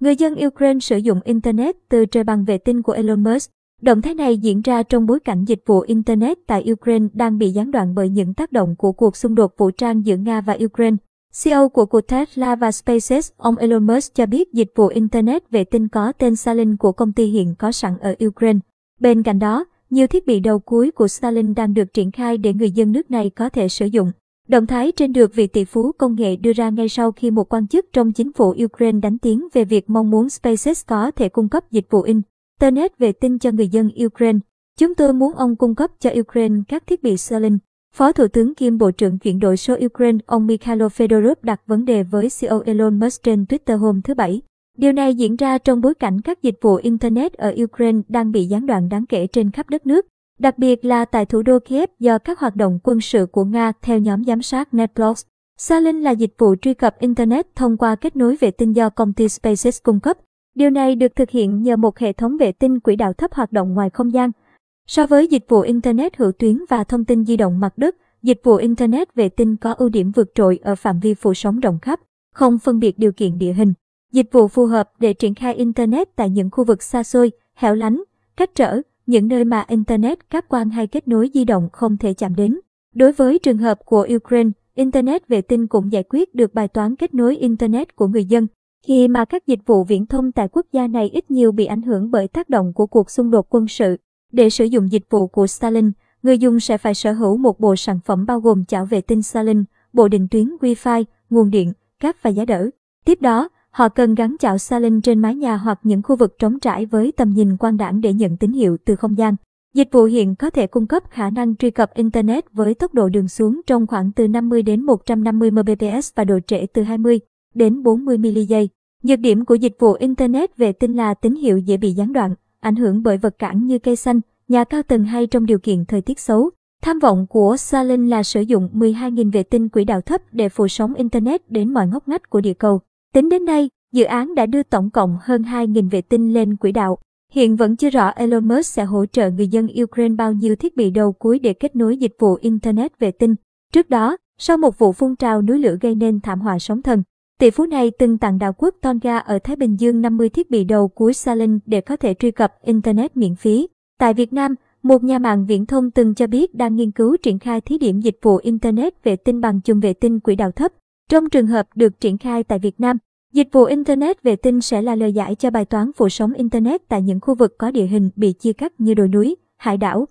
Người dân Ukraine sử dụng Internet từ trời bằng vệ tinh của Elon Musk. Động thái này diễn ra trong bối cảnh dịch vụ Internet tại Ukraine đang bị gián đoạn bởi những tác động của cuộc xung đột vũ trang giữa Nga và Ukraine. CEO của cuộc Tesla và SpaceX, ông Elon Musk cho biết dịch vụ Internet vệ tinh có tên Starlink của công ty hiện có sẵn ở Ukraine. Bên cạnh đó, nhiều thiết bị đầu cuối của Starlink đang được triển khai để người dân nước này có thể sử dụng. Động thái trên được vị tỷ phú công nghệ đưa ra ngay sau khi một quan chức trong chính phủ Ukraine đánh tiếng về việc mong muốn SpaceX có thể cung cấp dịch vụ Internet vệ tinh cho người dân Ukraine. Chúng tôi muốn ông cung cấp cho Ukraine các thiết bị Starlink. Phó Thủ tướng kiêm Bộ trưởng chuyển đổi số Ukraine ông Mikhailo Fedorov đặt vấn đề với CEO Elon Musk trên Twitter hôm thứ Bảy. Điều này diễn ra trong bối cảnh các dịch vụ Internet ở Ukraine đang bị gián đoạn đáng kể trên khắp đất nước, đặc biệt là tại thủ đô Kiev do các hoạt động quân sự của Nga theo nhóm giám sát Netblocks. Starlink là dịch vụ truy cập Internet thông qua kết nối vệ tinh do công ty SpaceX cung cấp. Điều này được thực hiện nhờ một hệ thống vệ tinh quỹ đạo thấp hoạt động ngoài không gian. So với dịch vụ Internet hữu tuyến và thông tin di động mặt đất, dịch vụ Internet vệ tinh có ưu điểm vượt trội ở phạm vi phủ sóng rộng khắp, không phân biệt điều kiện địa hình. Dịch vụ phù hợp để triển khai Internet tại những khu vực xa xôi, hẻo lánh, cách trở, những nơi mà Internet cáp quang hay kết nối di động không thể chạm đến. Đối với trường hợp của Ukraine, Internet vệ tinh cũng giải quyết được bài toán kết nối Internet của người dân, khi mà các dịch vụ viễn thông tại quốc gia này ít nhiều bị ảnh hưởng bởi tác động của cuộc xung đột quân sự. Để sử dụng dịch vụ của Starlink, người dùng sẽ phải sở hữu một bộ sản phẩm bao gồm chảo vệ tinh Starlink, bộ định tuyến Wi-Fi, nguồn điện, cáp và giá đỡ. Tiếp đó, Họ cần gắn chảo Starlink trên mái nhà hoặc những khu vực trống trải với tầm nhìn quang đảng để nhận tín hiệu từ không gian. Dịch vụ hiện có thể cung cấp khả năng truy cập Internet với tốc độ đường xuống trong khoảng từ 50 đến 150 Mbps và độ trễ từ 20 đến 40 ms. Nhược điểm của dịch vụ Internet vệ tinh là tín hiệu dễ bị gián đoạn, ảnh hưởng bởi vật cản như cây xanh, nhà cao tầng hay trong điều kiện thời tiết xấu. Tham vọng của Starlink là sử dụng 12.000 vệ tinh quỹ đạo thấp để phủ sóng Internet đến mọi ngóc ngách của địa cầu. Tính đến nay, dự án đã đưa tổng cộng hơn 2.000 vệ tinh lên quỹ đạo. Hiện vẫn chưa rõ Elon Musk sẽ hỗ trợ người dân Ukraine bao nhiêu thiết bị đầu cuối để kết nối dịch vụ Internet vệ tinh. Trước đó, sau một vụ phun trào núi lửa gây nên thảm họa sóng thần, tỷ phú này từng tặng đảo quốc Tonga ở Thái Bình Dương 50 thiết bị đầu cuối Starlink để có thể truy cập Internet miễn phí. Tại Việt Nam, một nhà mạng viễn thông từng cho biết đang nghiên cứu triển khai thí điểm dịch vụ Internet vệ tinh bằng chùm vệ tinh quỹ đạo thấp. Trong trường hợp được triển khai tại Việt Nam, dịch vụ Internet vệ tinh sẽ là lời giải cho bài toán phủ sóng Internet tại những khu vực có địa hình bị chia cắt như đồi núi, hải đảo,